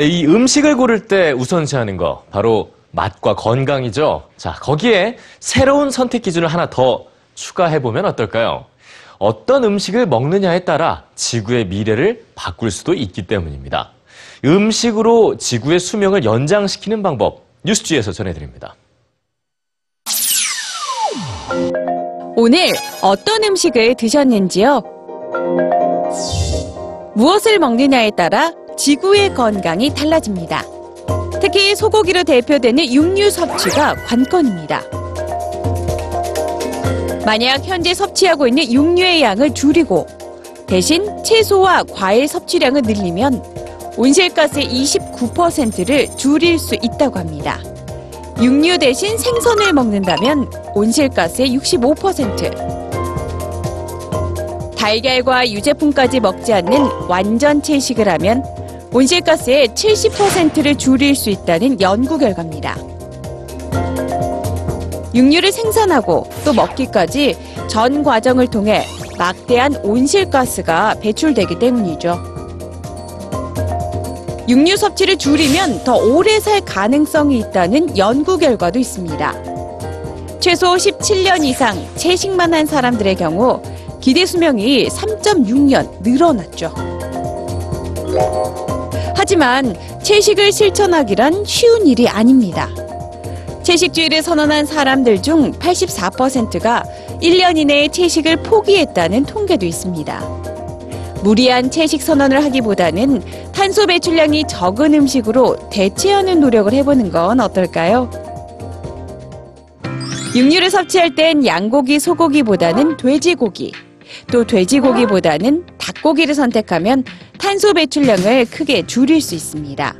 네, 이 음식을 고를 때 우선시하는 거 바로 맛과 건강이죠. 자, 거기에 새로운 선택 기준을 하나 더 추가해 보면 어떨까요? 어떤 음식을 먹느냐에 따라 지구의 미래를 바꿀 수도 있기 때문입니다. 음식으로 지구의 수명을 연장시키는 방법 뉴스지에서 전해드립니다. 오늘 어떤 음식을 드셨는지요? 무엇을 먹느냐에 따라 지구의 건강이 달라집니다. 특히 소고기로 대표되는 육류 섭취가 관건입니다. 만약 현재 섭취하고 있는 육류의 양을 줄이고 대신 채소와 과일 섭취량을 늘리면 온실가스의 29%를 줄일 수 있다고 합니다. 육류 대신 생선을 먹는다면 온실가스의 65%. 달걀과 유제품까지 먹지 않는 완전 채식을 하면 온실가스의 70%를 줄일 수 있다는 연구 결과입니다. 육류를 생산하고 또 먹기까지 전 과정을 통해 막대한 온실가스가 배출되기 때문이죠. 육류 섭취를 줄이면 더 오래 살 가능성이 있다는 연구 결과도 있습니다. 최소 17년 이상 채식만 한 사람들의 경우 기대 수명이 3.6년 늘어났죠. 하지만 채식을 실천하기란 쉬운 일이 아닙니다. 채식주의를 선언한 사람들 중 84%가 1년 이내에 채식을 포기했다는 통계도 있습니다. 무리한 채식 선언을 하기보다는 탄소 배출량이 적은 음식으로 대체하는 노력을 해보는 건 어떨까요? 육류를 섭취할 땐 양고기, 소고기보다는 돼지고기, 또 돼지고기보다는 닭고기를 선택하면 탄소 배출량을 크게 줄일 수 있습니다.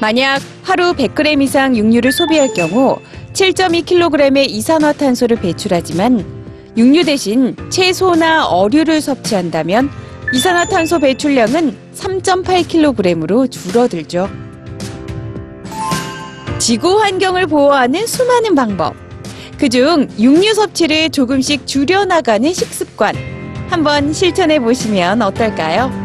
만약 하루 100g 이상 육류를 소비할 경우 7.2kg의 이산화탄소를 배출하지만 육류 대신 채소나 어류를 섭취한다면 이산화탄소 배출량은 3.8kg으로 줄어들죠. 지구 환경을 보호하는 수많은 방법. 그중 육류 섭취를 조금씩 줄여나가는 식습관. 한번 실천해 보시면 어떨까요?